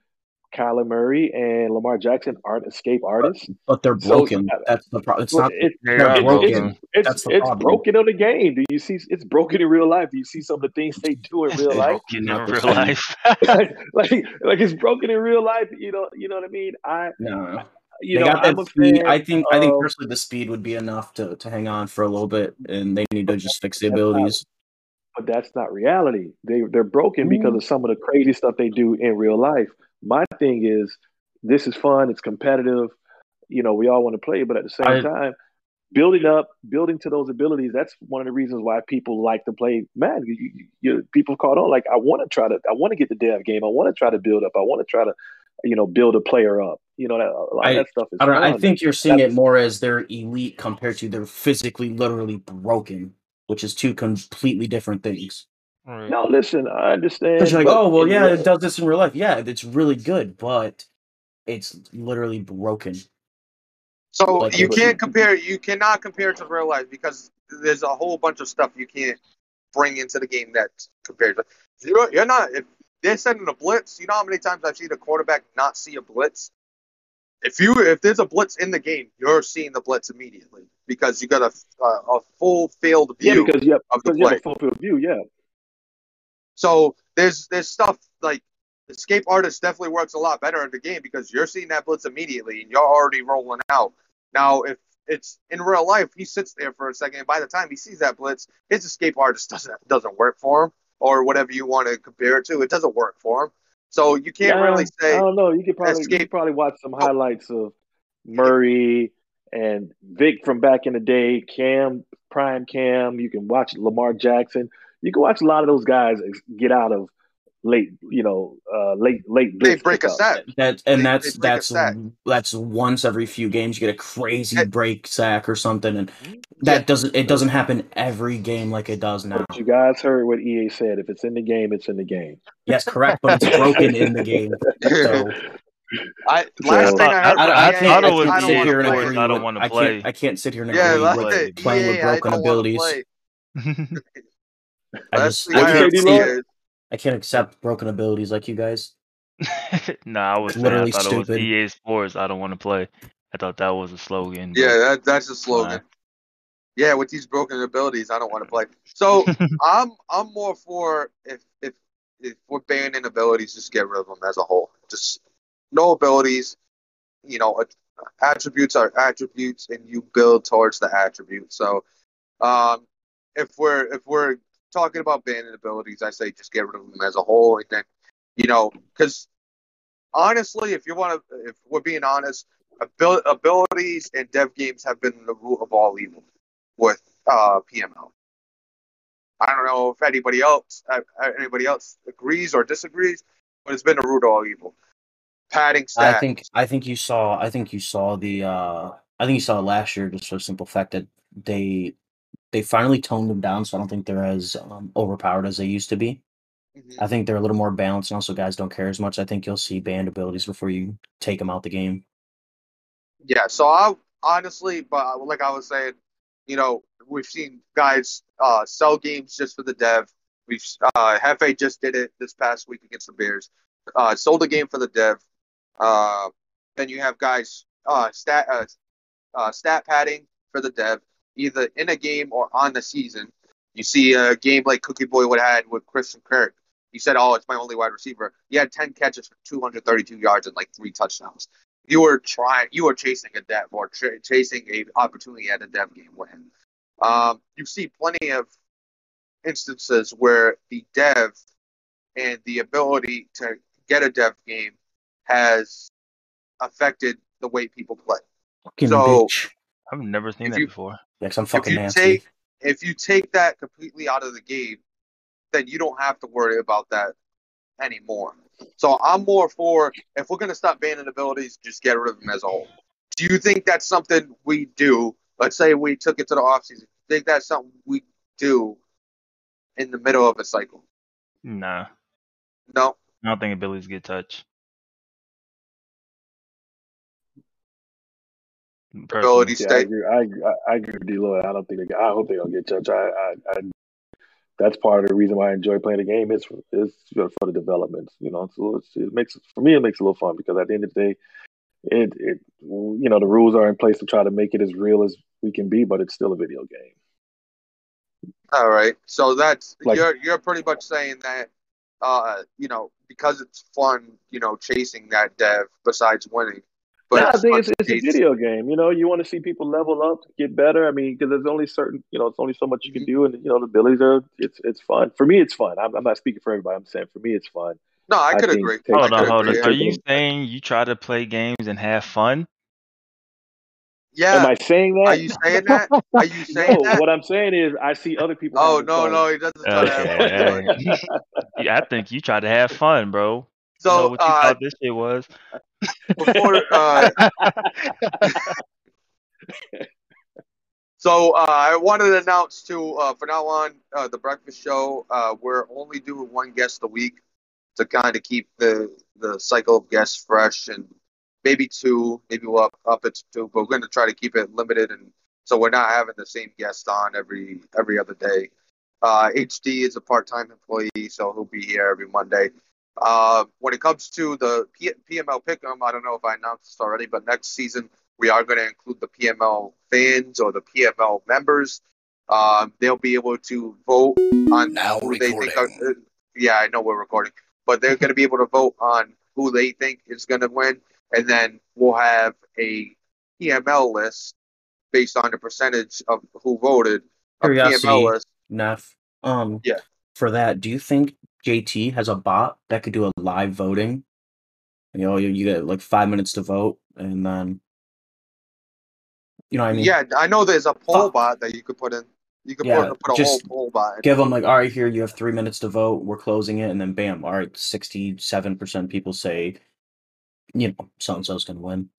Kyler Murray and Lamar Jackson aren't escape artists. but they're broken. uh, That's the problem. It's not. it- They They're are it's, broken. broken. it's, That's it's, the it's problem. broken on the game. Do you see? It's broken in real life. Do you see some of the things they do in real life? broken in real life. like, like, like it's broken in real life. You know, you know what I mean. I, No, you they know, got I'm that a speed. fan I think. I think of- personally, the speed would be enough to to hang on for a little bit, and they need to just fix the That's not- abilities. but that's not reality. They they're broken because of some of the crazy stuff they do in real life. My thing is, this is fun. It's competitive. You know, we all want to play, but at the same I- time, building up, building to those abilities. That's one of the reasons why people like to play. Man, you, you, you, people caught on. Like, I want to try to. I want to get the dev game. I want to try to build up. I want to try to, you know, build a player up. You know, that, a lot I- of that stuff is. I don't. I think you're seeing it more as they're elite compared to they're physically, literally broken, which is two completely different things. Right. No, listen, I understand. Because you're like, oh well, yeah, it does this in real life. Yeah, it's really good, but it's literally broken. So Like, you can't compare. You cannot compare it to real life because there's a whole bunch of stuff you can't bring into the game that's compared to. You're, you're not. If they're sending a blitz, you know how many times I've seen a quarterback not see a blitz. If you if there's a blitz in the game, you're seeing the blitz immediately because you got a a, a full field Yeah, view because you have, of the because you have a full field view. Yeah, So there's there's stuff like escape artist definitely works a lot better in the game because you're seeing that blitz immediately and you're already rolling out. Now if it's in real life, he sits there for a second and by the time he sees that blitz, his escape artist doesn't doesn't work for him or whatever you want to compare it to. It doesn't work for him. So you can't Yeah, really say I don't know. You could probably you could probably watch some oh. highlights of Murray and Vic from back in the day, Cam, Prime Cam. You can watch Lamar Jackson. You can watch a lot of those guys get out of late, you know, uh, late late they blitz break a pickup. sack. That and They- that's they that's that's once every few games you get a crazy Yeah. break sack or something, and that Yeah. doesn't it doesn't happen every game like it does now. But you guys heard what EA said. If it's in the game, it's in the game. Yes, correct, but it's broken in the game. So I So- last thing I heard I, from I, EA, can't, I was can't don't sit wanna here and play. agree. I don't with- wanna I can't. I can't sit here and Yeah, agree last with thing, playing with broken abilities. play. I just I I What'd you heard can't say, from see D-Lo? it. EA, I can't accept broken abilities like you guys. nah, I was It's saying I literally thought it was stupid. EA Sports. I don't want to play. I thought that was a slogan. Yeah, that, that's a slogan. Yeah, with these broken abilities, I don't want to play. So I'm I'm more for if if if we're banning abilities, just get rid of them as a whole. Just no abilities. You know, attributes are attributes, and you build towards the attribute. So, um, if we're if we're talking about banning abilities, I say just get rid of them as a whole, and then you know, because honestly, if you want to, if we're being honest, abil- abilities and dev games have been the root of all evil with uh, PML. I don't know if anybody else uh, anybody else agrees or disagrees, but it's been the root of all evil. Padding stats. I think I think you saw I think you saw the uh I think you saw last year just for the simple fact that they they finally toned them down so I don't think they're as um, overpowered as they used to be. Mhm. I think they're a little more balanced and also guys don't care as much. I think you'll see banned abilities before you take them out the game. Yeah, so I honestly, but like I was saying, you know, we've seen guys uh, sell games just for the dev. We've uh, Hefe just did it this past week against the Bears. Uh, sold a game for the dev. Uh, then you have guys uh, stat uh, uh, stat padding for the dev, either in a game or on the season. You see a game like Cookie Boy would had with Christian Kirk. He said, "Oh, it's my only wide receiver." He had 10 catches for 232 yards and like three touchdowns you were trying, you were chasing a dev or ch- chasing a opportunity at a dev game win. Um, you see plenty of instances where the dev and the ability to get a dev game has affected the way people play. Fucking So, bitch. I've never seen If that you- before. Yeah, 'cause I'm fucking If you nasty. take if you take that completely out of the game, then you don't have to worry about that anymore. So I'm more for if we're gonna stop banning abilities, just get rid of them as a whole. Do you think that's something we do? Let's say we took it to the offseason. Do you think that's something we do in the middle of a cycle? Nah, No. I don't think abilities get touched. Personally. Abilities Yeah, I agree. I agree, I, I agree with D-Lloyd. I don't think they. I hope they don't get judged. I, I, I, that's part of the reason why I enjoy playing the game. It's is for the development. You know, so it's, it makes for me it makes it a little fun because at the end of the day, it it you know the rules are in place to try to make it as real as we can be, but it's still a video game. All right. So that's Like- you're you're pretty much saying that uh, you know, because it's fun, you know, chasing that dev besides winning. But yeah, I think fun it's, it's a video game. You know, you want to see people level up, get better. I mean, because there's only certain, you know, it's only so much you can mm-hmm. do, and you know, the abilities are. It's it's fun. For me, it's fun. I'm, I'm not speaking for everybody. I'm saying for me, it's fun. No, I I could think agree. take- I Hold on, hold on. Are you saying you try to play games and have fun? Yeah. Am I saying that? Are you saying that? Are you saying no, that? what I'm saying is I see other people. Oh no, fun. no, he doesn't try to have fun. Okay. yeah, I think you try to have fun, bro. You know So what you uh, thought this shit was? before, uh, so uh, I wanted to announce too. Uh, from now on, uh, the breakfast show, uh, we're only doing one guest a week to kind of keep the the cycle of guests fresh, and maybe two, maybe we'll up, up it to two, but we're going to try to keep it limited, and so we're not having the same guest on every every other day. Uh, HD is a part-time employee, so he'll be here every Monday. Uh, when it comes to the P- PML Pick'em, I don't know if I announced this already, but next season we are going to include the PML fans or the PML members. Um, they'll be able to vote on Now who they think. Are, uh, yeah, I know we're recording, but they're going to be able to vote on who they think is going to win, and then we'll have a PML list based on the percentage of who voted. A Curiosity. PML list. Neff. Um Yeah. for that, do you think JT has a bot that could do a live voting? You know, you, you get like five minutes to vote and then you know what I mean? yeah, I know there's a poll bot that you could put in. You could Yeah, put, put a just whole poll bot. In. Give them like, all right, here you have three minutes to vote. We're closing it, and then bam, all right, sixty-seven percent people say, you know, so and so's gonna win.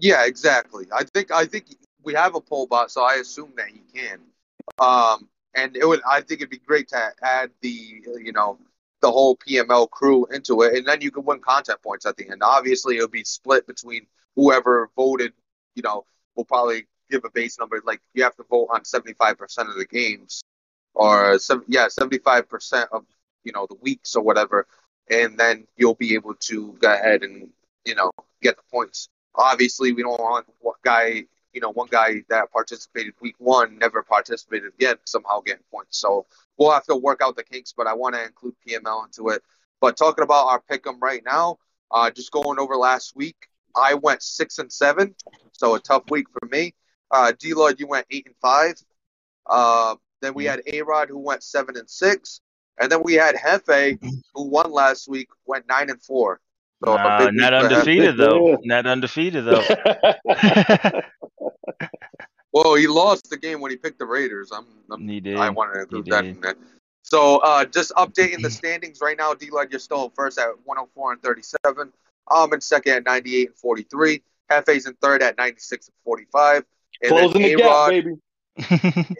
Yeah, exactly. I think I think we have a poll bot, so I assume that he can. Um, and it would I think it'd be great to add the you know the whole PML crew into it, and then you could win content points at the end. Obviously, it'll be split between whoever voted. You know, will probably give a base number. Like you have to vote on seventy five percent of the games, or some yeah seventy five percent of you know the weeks or whatever, and then you'll be able to go ahead and you know get the points obviously we don't want what guy you know one guy that participated week one never participated again somehow getting points. So we'll have to work out the kinks but i want to include pml into it. But talking about our pick 'em right now uh, just going over last week i went six and seven so a tough week for me. Uh, d lloyd you went eight and five. Uh, Then we had A Rod who went seven and six, and then we had Hefe who won last week, went nine and four. So a Nah, big not undefeated though. Not undefeated though. Well, he lost the game when he picked the Raiders. I'm, I'm he did. I wanted to He include that did. in there. So uh, just updating the standings right now. D Lloyd, you're still in first at 104 and 37. I'm in second at 98 and 43. Hefe's in third at 96 and 45. And Closing the gap, A-Rod, baby.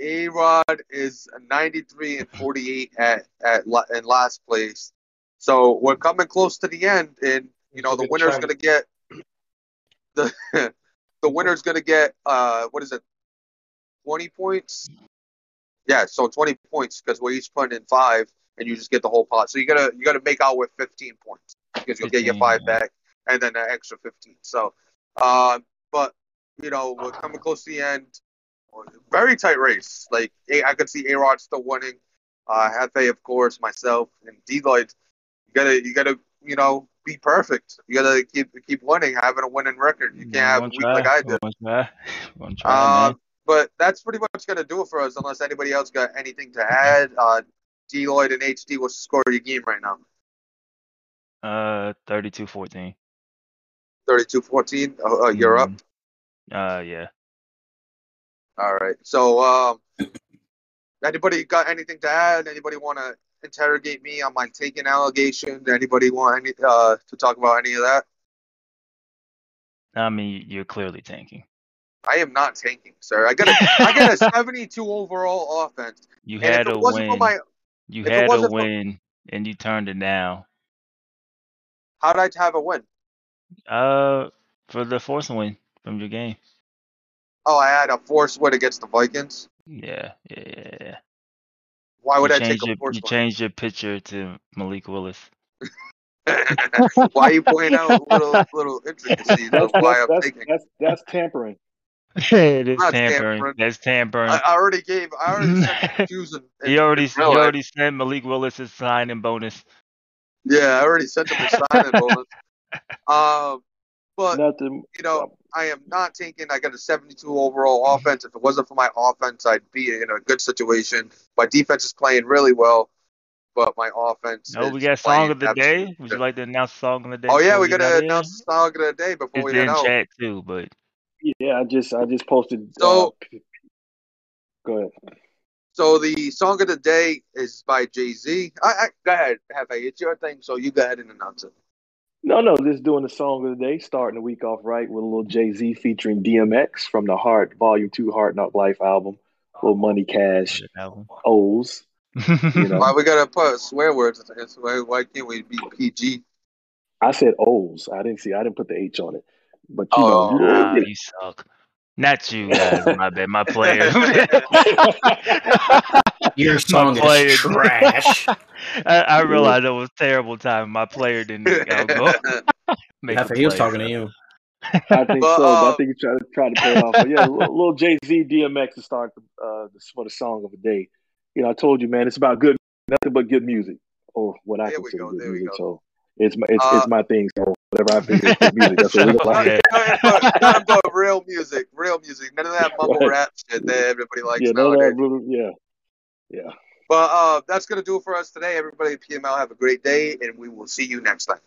A Rod is 93 and 48 at at in last place. So we're coming close to the end, and you know the winner's gonna get the the winner's gonna get uh what is it 20 points? Yeah, so 20 points because we're each putting in five, and you just get the whole pot. So you gotta you gotta make out with 15 points because you'll get your five yeah. back and then an extra 15. So, uh, but you know we're coming close to the end. Very tight race. Like I could see A Rod still winning. Uh, Hefe, of course, myself and D Lloyd. You gotta you gotta you know be perfect. You gotta keep keep winning, having a winning record. You can't have a week try. like I did. One try. One try, Um, but that's pretty much gonna do it for us, unless anybody else got anything to add. Uh, D Lloyd and HD, what's the score of your game right now? Uh, 32-14. 32-14. Uh, uh, you're up. Mhm. Uh, yeah. All right. So, um, anybody got anything to add? Anybody want to interrogate me on my taking allegation? Anybody want any uh to talk about any of that? I mean, you're clearly tanking. I am not tanking, sir. I got a I got a 72 overall offense. You And had a win. my, you had a wasn't for- win, and you turned it down. how did I have a win? Uh, for the force win from your game. Oh, I had a force win against the Vikings. Yeah, yeah, yeah. Yeah. Why would you I take changed a your, force You win? changed your picture to Malik Willis. why are you pointing out little little intricacies That's, of why that's, I'm that's, taking? that's, that's tampering. it is tampering. tampering. That's tampering. I, I already gave. I already sent the cues and, and he already he real already sent Malik Willis his signing bonus. Yeah, I already sent him a signing bonus. Um, but Nothing. you know, I am not taking. I got a 72 overall offense. If it wasn't for my offense, I'd be in a good situation. My defense is playing really well, but my offense. Oh, we is got song of the day. Would you like to announce song of the day? Oh yeah, we get gotta out of here? announce the song of the day before It's we head in out. chat too, but Yeah, I just I just posted. So- uh, go ahead. So the song of the day is by Jay Z. I, I go ahead, Hefe. It's your thing, so you go ahead and announce it. No, no, just doing the song of the day, starting the week off right with a little Jay Z featuring DMX from the Heart Volume Two Hard Knock Life album. Little Money Cash. O's. You know, Why we gotta put swear words? Why, why can't we be PG? I said O's. I didn't see. I didn't put the H on it. But you Oh, know, Nah, you you suck. Not you guys, my bad. My player. Your My song player. is trash. I, I realized it was terrible time. My player didn't go. Make a Heifer, he was talking to you. I think But, so. uh, but I think he tried to try to pay it off. But yeah, little, little Jay Z DMX to start the, uh, for the song of the day. You know, I told you, man, it's about good, nothing but good music, or what I consider go, good there we music. go. So it's my it's, Uh, it's my thing. So whatever I think is music, that's what we like. But, real music, real music. None of that mumble Right. rap shit that everybody likes Yeah, no, nowadays. that yeah, yeah. But uh, that's gonna do it for us today. Everybody at PML have a great day, and we will see you next time.